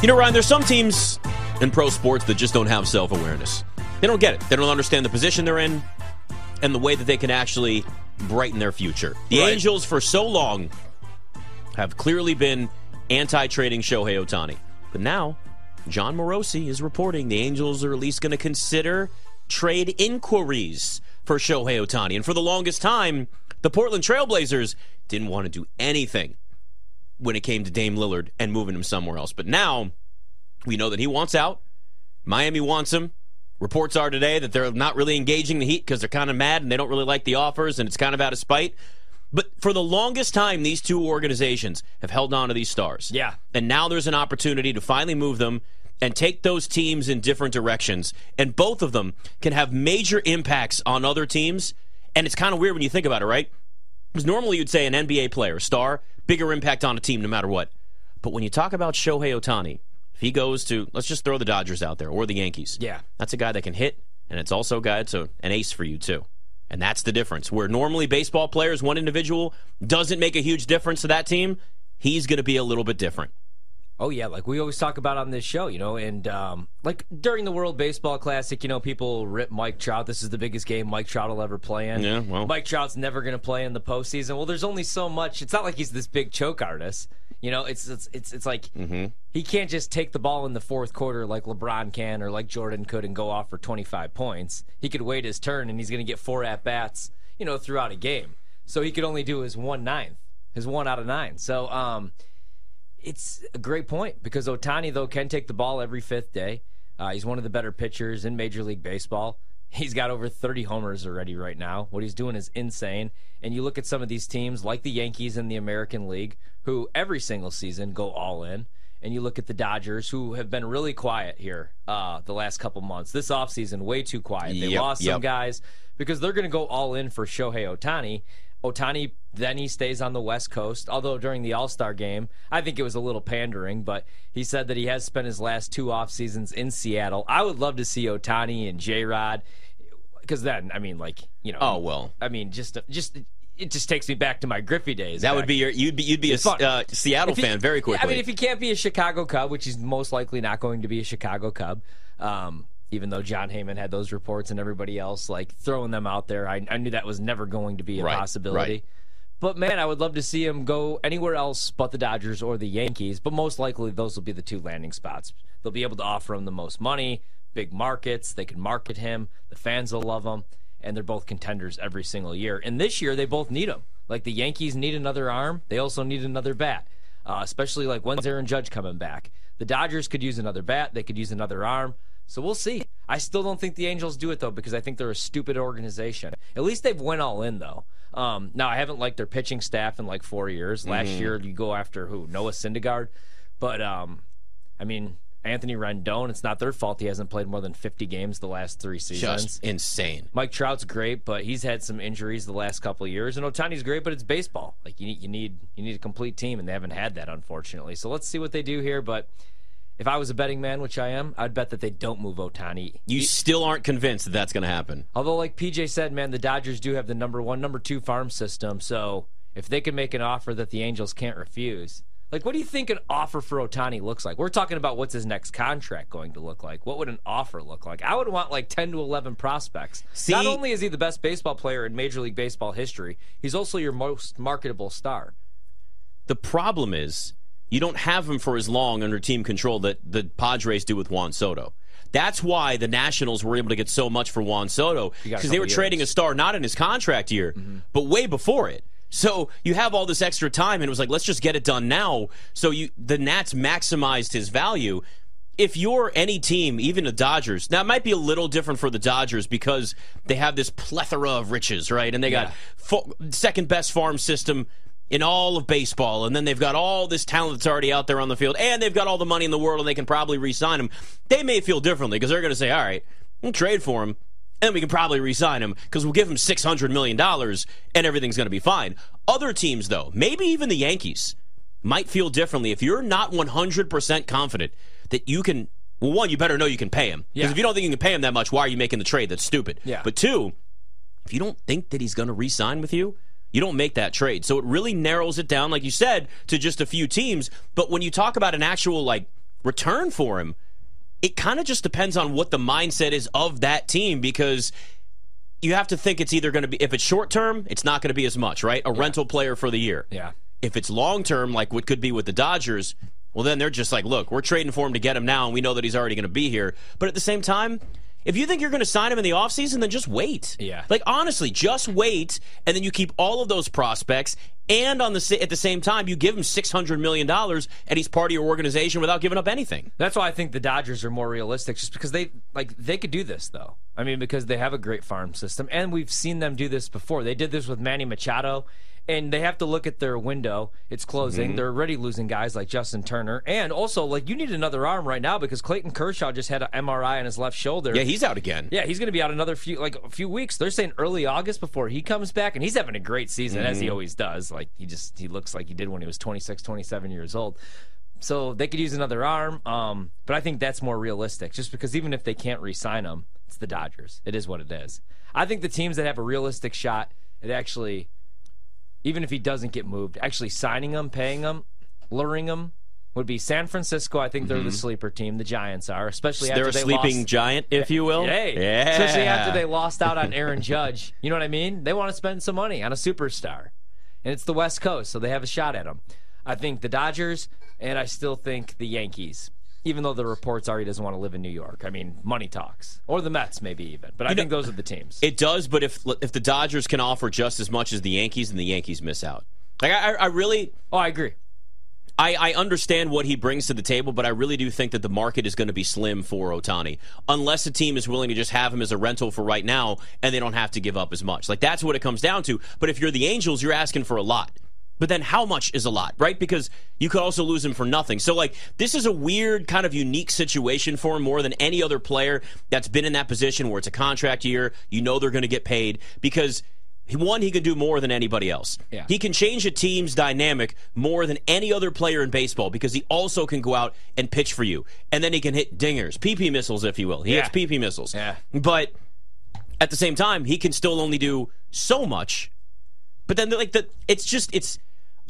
You know, Ryan, there's some teams in pro sports that just don't have self awareness. They don't get it. They don't understand the position they're in and the way that they can actually brighten their future. The Right. Angels, for so long, have clearly been anti trading Shohei Ohtani. But now, Jon Morosi is reporting the Angels are at least going to consider trade inquiries for Shohei Ohtani. And for the longest time, the Portland Trailblazers didn't want to do anything when it came to Dame Lillard and moving him somewhere else. But now we know that he wants out. Miami wants him. Reports are today that they're not really engaging the Heat because they're kind of mad and they don't really like the offers and it's kind of out of spite. But for the longest time, these two organizations have held on to these stars. Yeah. And now there's an opportunity to finally move them and take those teams in different directions. And both of them can have major impacts on other teams. And it's kind of weird when you think about it, right? Because normally you'd say an NBA player, star, bigger impact on a team no matter what. But when you talk about Shohei Ohtani, if he goes to, let's just throw the Dodgers out there or the Yankees. Yeah. That's a guy that can hit, and it's also a guy that's a, an ace for you, too. And that's the difference. Where normally baseball players, one individual, doesn't make a huge difference to that team, he's going to be a little bit different. Oh yeah, like we always talk about on this show, you know, and um, like during the World Baseball Classic, you know, people rip Mike Trout. This is the biggest game Mike Trout will ever play in. Yeah, well. Mike Trout's never going to play in the postseason. Well, there's only so much. It's not like he's this big choke artist. You know, it's it's it's, it's like he can't just take the ball in the fourth quarter like LeBron can or like Jordan could and go off for 25 points. He could wait his turn and he's going to get four at bats, you know, throughout a game. So he could only do his one ninth, his one out of nine. So um, it's a great point because Ohtani though can take the ball every fifth day. Uh, he's one of the better pitchers in Major League Baseball. He's got over 30 homers already right now. What he's doing is insane. And you look at some of these teams like the Yankees in the American League, who every single season go all in. And you look at the Dodgers, who have been really quiet here uh, the last couple months. This offseason, way too quiet. They Yep, lost yep. some guys because they're going to go all in for Shohei Ohtani. Ohtani then he stays on the West Coast. Although during the All Star game, I think it was a little pandering, but he said that he has spent his last two off seasons in Seattle. I would love to see Ohtani and J Rod, because then I mean, like you know, Oh, well. I mean, just just it just takes me back to my Griffey days. That back would be your, you'd be, you'd be a It's fun. uh, Seattle he- fan very quickly. I mean, if he can't be a Chicago Cub, which he's most likely not going to be a Chicago Cub, um, even though Jon Heyman had those reports and everybody else like throwing them out there, I, I knew that was never going to be a Right, possibility. right. But man, I would love to see him go anywhere else but the Dodgers or the Yankees. But most likely, those will be the two landing spots. They'll be able to offer him the most money, big markets. They can market him. The fans will love him, and they're both contenders every single year. And this year, they both need him. Like the Yankees need another arm, they also need another bat. Uh, especially like when's Aaron Judge coming back? The Dodgers could use another bat. They could use another arm. So we'll see. I still don't think the Angels do it though because I think they're a stupid organization. At least they've went all in though. Um, now I haven't liked their pitching staff in like four years. Last Mm-hmm. year you go after who Noah Syndergaard, but um, I mean Anthony Rendon. It's not their fault he hasn't played more than 50 games the last three seasons. just insane. Mike Trout's great, but he's had some injuries the last couple of years. And Ohtani's great, but it's baseball. Like you need you need you need a complete team, and they haven't had that unfortunately. So let's see what they do here. But if I was a betting man, which I am, I'd bet that they don't move Ohtani. You still aren't convinced that that's going to happen. Although, like PJ said, man, the Dodgers do have the number one, number two farm system. So if they can make an offer that the Angels can't refuse, like what do you think an offer for Ohtani looks like? We're talking about what's his next contract going to look like. What would an offer look like? I would want like 10 to 11 prospects. See- Not only is he the best baseball player in Major League Baseball history, he's also your most marketable star. The problem is you don't have him for as long under team control that the Padres do with Juan Soto. That's why the Nationals were able to get so much for Juan Soto You got a because they were couple trading a star not in his contract year, mm-hmm. but way before it. So you have all this extra time, and it was like, let's just get it done now. So you, the Nats maximized his value. If you're any team, even the Dodgers, now it might be a little different for the Dodgers because they have this plethora of riches, right? And they got fo- second best farm system in all of baseball, and then they've got all this talent that's already out there on the field, and they've got all the money in the world, and they can probably re-sign him. They may feel differently because they're going to say, "All right, we'll trade for him, and we can probably re-sign him because we'll give him six hundred million dollars, and everything's going to be fine." Other teams, though, maybe even the Yankees, might feel differently if you're not one hundred percent confident that you can. Well, one, you better know you can pay him because Yeah. if you don't think you can pay him that much, why are you making the trade? That's stupid. Yeah. But two, if you don't think that he's going to re-sign with you, you don't make that trade. So it really narrows it down, like you said, to just a few teams. But when you talk about an actual like return for him. It kind of just depends on what the mindset is of that team because you have to think it's either going to be if it's short term, it's not going to be as much, right? A yeah. rental player for the year. Yeah. If it's long term, like what could be with the Dodgers, well, then they're just like, look, we're trading for him to get him now, and we know that he's already going to be here. But at the same time, if you think you're going to sign him in the offseason, then just wait. Yeah. Like honestly, just wait, and then you keep all of those prospects, and on the at the same time, you give him six hundred million dollars, and he's part of your organization without giving up anything. That's why I think the Dodgers are more realistic, just because they like they could do this though. I mean, because they have a great farm system, and we've seen them do this before. They did this with Manny Machado and they have to look at their window. It's closing. Mm-hmm. They're already losing guys like Justin Turner, and also like you need another arm right now because Clayton Kershaw just had an MRI on his left shoulder. Yeah, he's out again. Yeah, he's going to be out another few like a few weeks. They're saying early August before he comes back, and he's having a great season mm-hmm. as he mm-hmm. always does. Like he just he looks like he did when he was 26, 27 years old. So they could use another arm, um, but I think that's more realistic. Just because even if they can't re-sign him, it's the Dodgers. It is what it is. I think the teams that have a realistic shot at actually even if he doesn't get moved, actually signing him, paying him, luring him would be San Francisco. I think mm-hmm. they're the mm-hmm. sleeper team. The Giants are, especially after they're a they sleeping lost. giant, if you will. Hey, yeah. Especially after they lost out on Aaron Judge. You know what I mean? They want to spend some money on a superstar, and it's the West Coast, so they have a shot at him. I think the Dodgers, and I still think the Yankees even though the reports are he doesn't want to live in New York. I mean, money talks, or the Mets maybe even. But I you think know, those are the teams. It does, but if if the Dodgers can offer just as much as the Yankees, then the Yankees miss out. Like I, I really. Oh, I agree. I, I understand what he brings to the table, but I really do think that the market is going to be slim for Ohtani unless a team is willing to just have him as a rental for right now and they don't have to give up as much. Like that's what it comes down to. But if you're the Angels, you're asking for a lot. But then how much is a lot, right? Because you could also lose him for nothing. So, like, this is a weird, kind of unique situation for him more than any other player that's been in that position where it's a contract year. You know they're going to get paid because. One, he can do more than anybody else. Yeah. He can change a team's dynamic more than any other player in baseball because he also can go out and pitch for you. And then he can hit dingers, PP missiles, if you will. He yeah. hits PP missiles. Yeah. But at the same time, he can still only do so much. But then, like, the, it's just, it's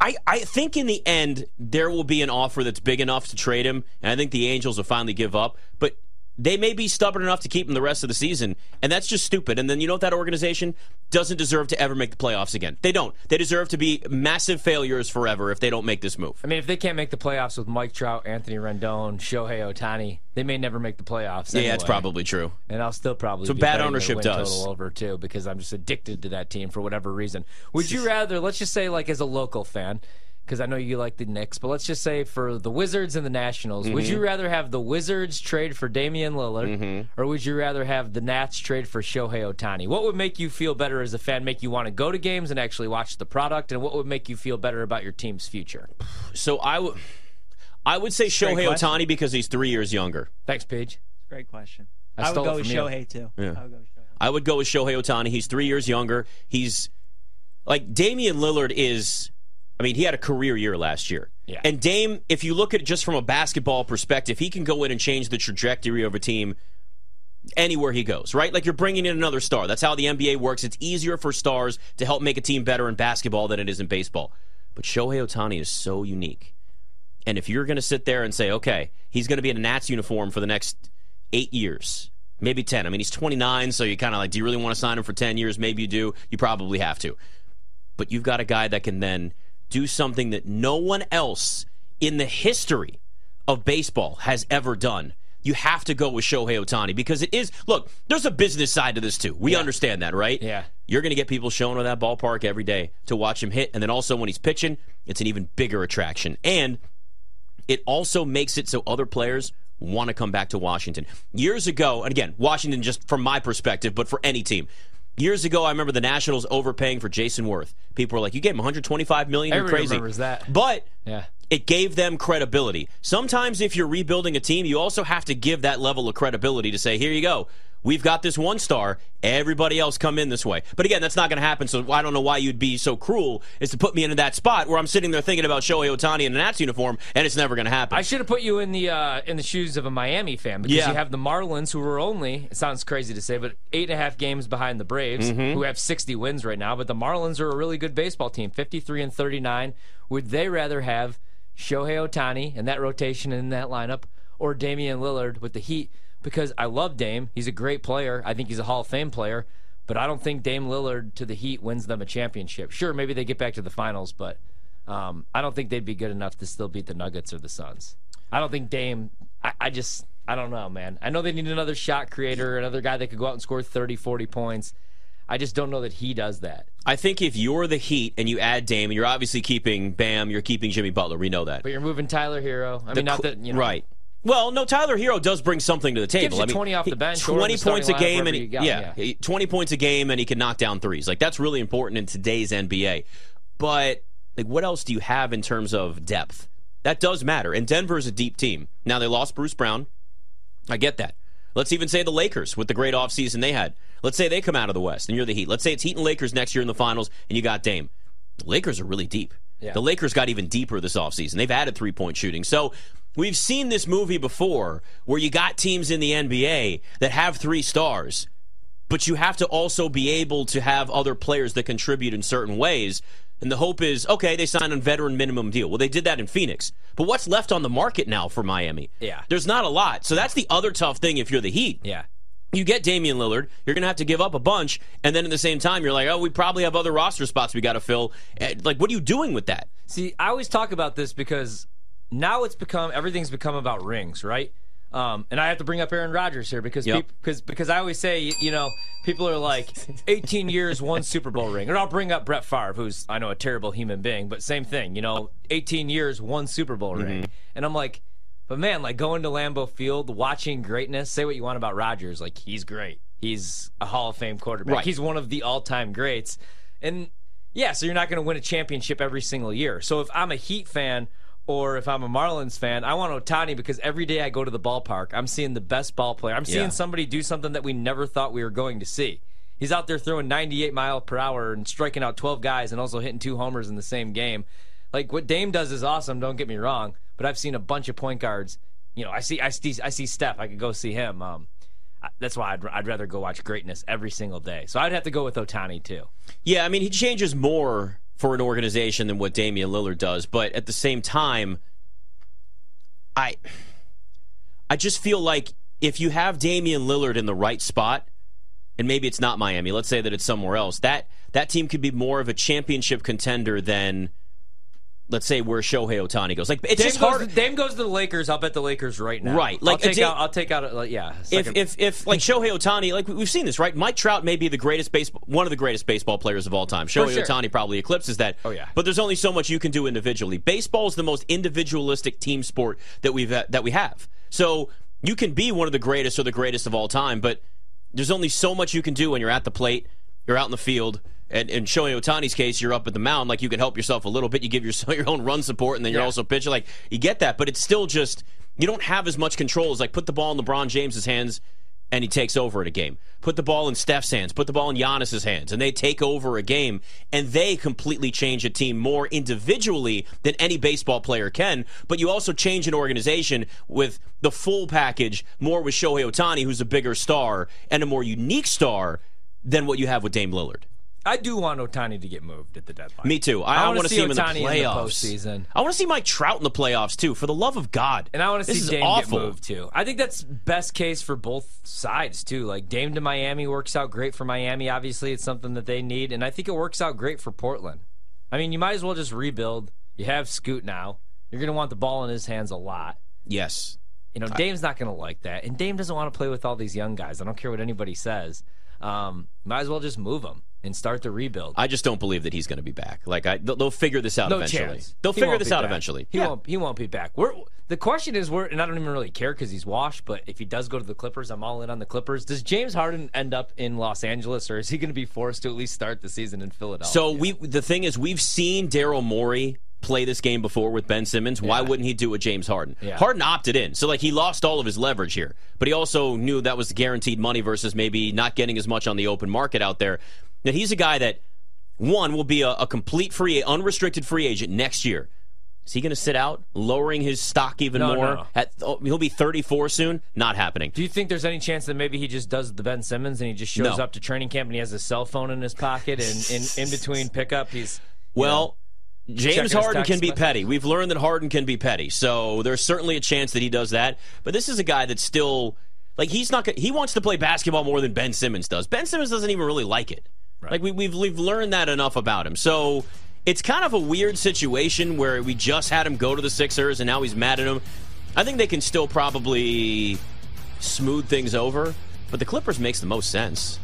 I, I think in the end there will be an offer that's big enough to trade him, and I think the Angels will finally give up. But they may be stubborn enough to keep him the rest of the season, and that's just stupid. And then you know what that organization doesn't deserve to ever make the playoffs again. They don't. They deserve to be massive failures forever if they don't make this move. I mean, if they can't make the playoffs with Mike Trout, Anthony Rendon, Shohei Ohtani, they may never make the playoffs. Yeah, anyway. that's probably true. And I'll still probably so bad ownership does total over too because I'm just addicted to that team for whatever reason. Would you rather? Let's just say, like as a local fan because I know you like the Knicks, but let's just say for the Wizards and the Nationals, mm-hmm. would you rather have the Wizards trade for Damian Lillard, mm-hmm. or would you rather have the Nats trade for Shohei Ohtani? What would make you feel better as a fan, make you want to go to games and actually watch the product, and what would make you feel better about your team's future? So I would, I would say Shohei Ohtani because he's three years younger. Thanks, Paige. Great question. I, I would go with Shohei you. too. Yeah. I would go with Shohei. I would go with Shohei Ohtani. He's three years younger. He's like Damian Lillard is I mean, he had a career year last year. Yeah. And Dame, if you look at it just from a basketball perspective, he can go in and change the trajectory of a team anywhere he goes, right? Like you're bringing in another star. That's how the NBA works. It's easier for stars to help make a team better in basketball than it is in baseball. But Shohei Ohtani is so unique. And if you're going to sit there and say, okay, he's going to be in a Nats uniform for the next eight years, maybe 10. I mean, he's 29, so you kind of like, do you really want to sign him for 10 years? Maybe you do. You probably have to. But you've got a guy that can then do something that no one else in the history of baseball has ever done. You have to go with Shohei Ohtani because it is. Look, there's a business side to this too. We yeah. understand that, right? Yeah. You're going to get people showing to that ballpark every day to watch him hit, and then also when he's pitching, it's an even bigger attraction. And it also makes it so other players want to come back to Washington. Years ago, and again, Washington just from my perspective, but for any team, Years ago, I remember the Nationals overpaying for Jayson Werth. People were like, "You gave him 125 million. You're Everybody crazy." Remembers that? But yeah. it gave them credibility. Sometimes, if you're rebuilding a team, you also have to give that level of credibility to say, "Here you go we've got this one star. Everybody else come in this way. But again, that's not going to happen. So I don't know why you'd be so cruel is to put me into that spot where I'm sitting there thinking about Shohei Ohtani in a Nats uniform, and it's never going to happen. I should have put you in the uh, in the shoes of a Miami fan because yeah. you have the Marlins who are only it sounds crazy to say, but eight and a half games behind the Braves, mm-hmm. who have 60 wins right now. But the Marlins are a really good baseball team, 53 and 39. Would they rather have Shohei Ohtani and that rotation in that lineup? or Damian Lillard with the Heat because I love Dame. He's a great player. I think he's a Hall of Fame player, but I don't think Dame Lillard to the Heat wins them a championship. Sure, maybe they get back to the finals, but um, I don't think they'd be good enough to still beat the Nuggets or the Suns. I don't think Dame. I, I just. I don't know, man. I know they need another shot creator, another guy that could go out and score 30, 40 points. I just don't know that he does that. I think if you're the Heat and you add Dame, and you're obviously keeping Bam, you're keeping Jimmy Butler. We know that. But you're moving Tyler Herro. I the, mean, not that you know, right. Well, no, Tyler Herro does bring something to the table. I mean, twenty off the bench, twenty points a game, and he, yeah, yeah, twenty points a game, and he can knock down threes. Like that's really important in today's NBA. But like, what else do you have in terms of depth? That does matter. And Denver is a deep team. Now they lost Bruce Brown. I get that. Let's even say the Lakers with the great offseason they had. Let's say they come out of the West and you're the Heat. Let's say it's Heat and Lakers next year in the finals and you got Dame. The Lakers are really deep. Yeah. The Lakers got even deeper this offseason. They've added three point shooting. So we've seen this movie before where you got teams in the NBA that have three stars, but you have to also be able to have other players that contribute in certain ways. And the hope is, okay, they signed a veteran minimum deal. Well, they did that in Phoenix. But what's left on the market now for Miami? Yeah. There's not a lot. So that's the other tough thing if you're the Heat. Yeah. You get Damian Lillard, you're going to have to give up a bunch. And then at the same time, you're like, oh, we probably have other roster spots we got to fill. Eh, like, what are you doing with that? See, I always talk about this because now it's become, everything's become about rings, right? Um, and I have to bring up Aaron Rodgers here because yep. because because I always say you know people are like 18 years one Super Bowl ring, and I'll bring up Brett Favre, who's I know a terrible human being, but same thing, you know, 18 years one Super Bowl mm-hmm. ring, and I'm like, but man, like going to Lambeau Field, watching greatness. Say what you want about Rodgers, like he's great. He's a Hall of Fame quarterback. Right. He's one of the all-time greats, and yeah, so you're not going to win a championship every single year. So if I'm a Heat fan or if I'm a Marlins fan, I want Ohtani because every day I go to the ballpark, I'm seeing the best ball player. I'm seeing yeah. somebody do something that we never thought we were going to see. He's out there throwing 98 mile per hour and striking out 12 guys and also hitting two homers in the same game. Like what Dame does is awesome. Don't get me wrong, but I've seen a bunch of point guards. You know, I see, I see, I see Steph. I could go see him. Um, that's why I'd, I'd rather go watch greatness every single day. So I'd have to go with Ohtani too. Yeah, I mean he changes more for an organization than what Damian Lillard does. But at the same time, I I just feel like if you have Damian Lillard in the right spot, and maybe it's not Miami, let's say that it's somewhere else, that that team could be more of a championship contender than let's say where Shohei Ohtani goes. Like it's Dame just hard. Goes, Dame goes to the Lakers. I'll bet the Lakers right now. Right. Like I'll take out. I'll take out. Like, yeah. If if if like Shohei Ohtani, like we've seen this, right? Mike Trout may be the greatest baseball, one of the greatest baseball players of all time. Shohei sure. Ohtani probably eclipses that. Oh yeah. But there's only so much you can do individually. Baseball is the most individualistic team sport that we've uh, that we have. So you can be one of the greatest or the greatest of all time, but there's only so much you can do when you're at the plate, you're out in the field and in Shohei Ohtani's case, you're up at the mound, like you can help yourself a little bit. You give yourself your own run support, and then you're yeah. also pitching. Like you get that, but it's still just you don't have as much control as like put the ball in LeBron James's hands and he takes over at a game. Put the ball in Steph's hands, put the ball in Giannis's hands, and they take over a game, and they completely change a team more individually than any baseball player can. But you also change an organization with the full package, more with Shohei Ohtani, who's a bigger star and a more unique star than what you have with Dame Lillard. I do want Ohtani to get moved at the deadline. Me too. I, I, want to see, him in the playoffs. In the I want to see Mike Trout in the playoffs too. For the love of God, and I want to see Dame awful. get moved too. I think that's best case for both sides too. Like Dame to Miami works out great for Miami. Obviously, it's something that they need, and I think it works out great for Portland. I mean, you might as well just rebuild. You have Scoot now. You're going to want the ball in his hands a lot. Yes. You know, Dame's not going to like that, and Dame doesn't want to play with all these young guys. I don't care what anybody says. Um, might as well just move him and start the rebuild. I just don't believe that he's going to be back. Like I, they'll, they'll figure this out no eventually. Chance. They'll he figure this out back. eventually. He yeah. won't. He won't be back. We're, the question is, where, and I don't even really care because he's washed. But if he does go to the Clippers, I'm all in on the Clippers. Does James Harden end up in Los Angeles, or is he going to be forced to at least start the season in Philadelphia? So we, the thing is, we've seen Daryl Morey play this game before with Ben Simmons. Why yeah. wouldn't he do it with James Harden? Yeah. Harden opted in. So like he lost all of his leverage here. But he also knew that was guaranteed money versus maybe not getting as much on the open market out there. Now he's a guy that one will be a, a complete free unrestricted free agent next year. Is he going to sit out, lowering his stock even no, more? No. At, oh, he'll be 34 soon. Not happening. Do you think there's any chance that maybe he just does the Ben Simmons and he just shows no. up to training camp and he has a cell phone in his pocket and in, in between pickup he's well. James Harden can be petty. We've learned that Harden can be petty. So there's certainly a chance that he does that. But this is a guy that's still like he's not he wants to play basketball more than Ben Simmons does. Ben Simmons doesn't even really like it. Right. Like we, we've we've learned that enough about him. So it's kind of a weird situation where we just had him go to the Sixers and now he's mad at him. I think they can still probably smooth things over, but the Clippers makes the most sense.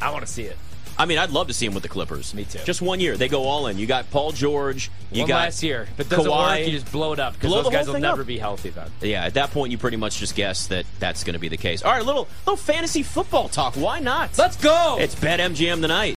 I want to see it. I mean, I'd love to see him with the Clippers. Me too. Just one year, they go all in. You got Paul George. You one got last year. If it doesn't Kawhi. work, you just blow it up because those guys will never up. be healthy then. Yeah, at that point, you pretty much just guess that that's going to be the case. All right, little little fantasy football talk. Why not? Let's go. It's Bet MGM tonight.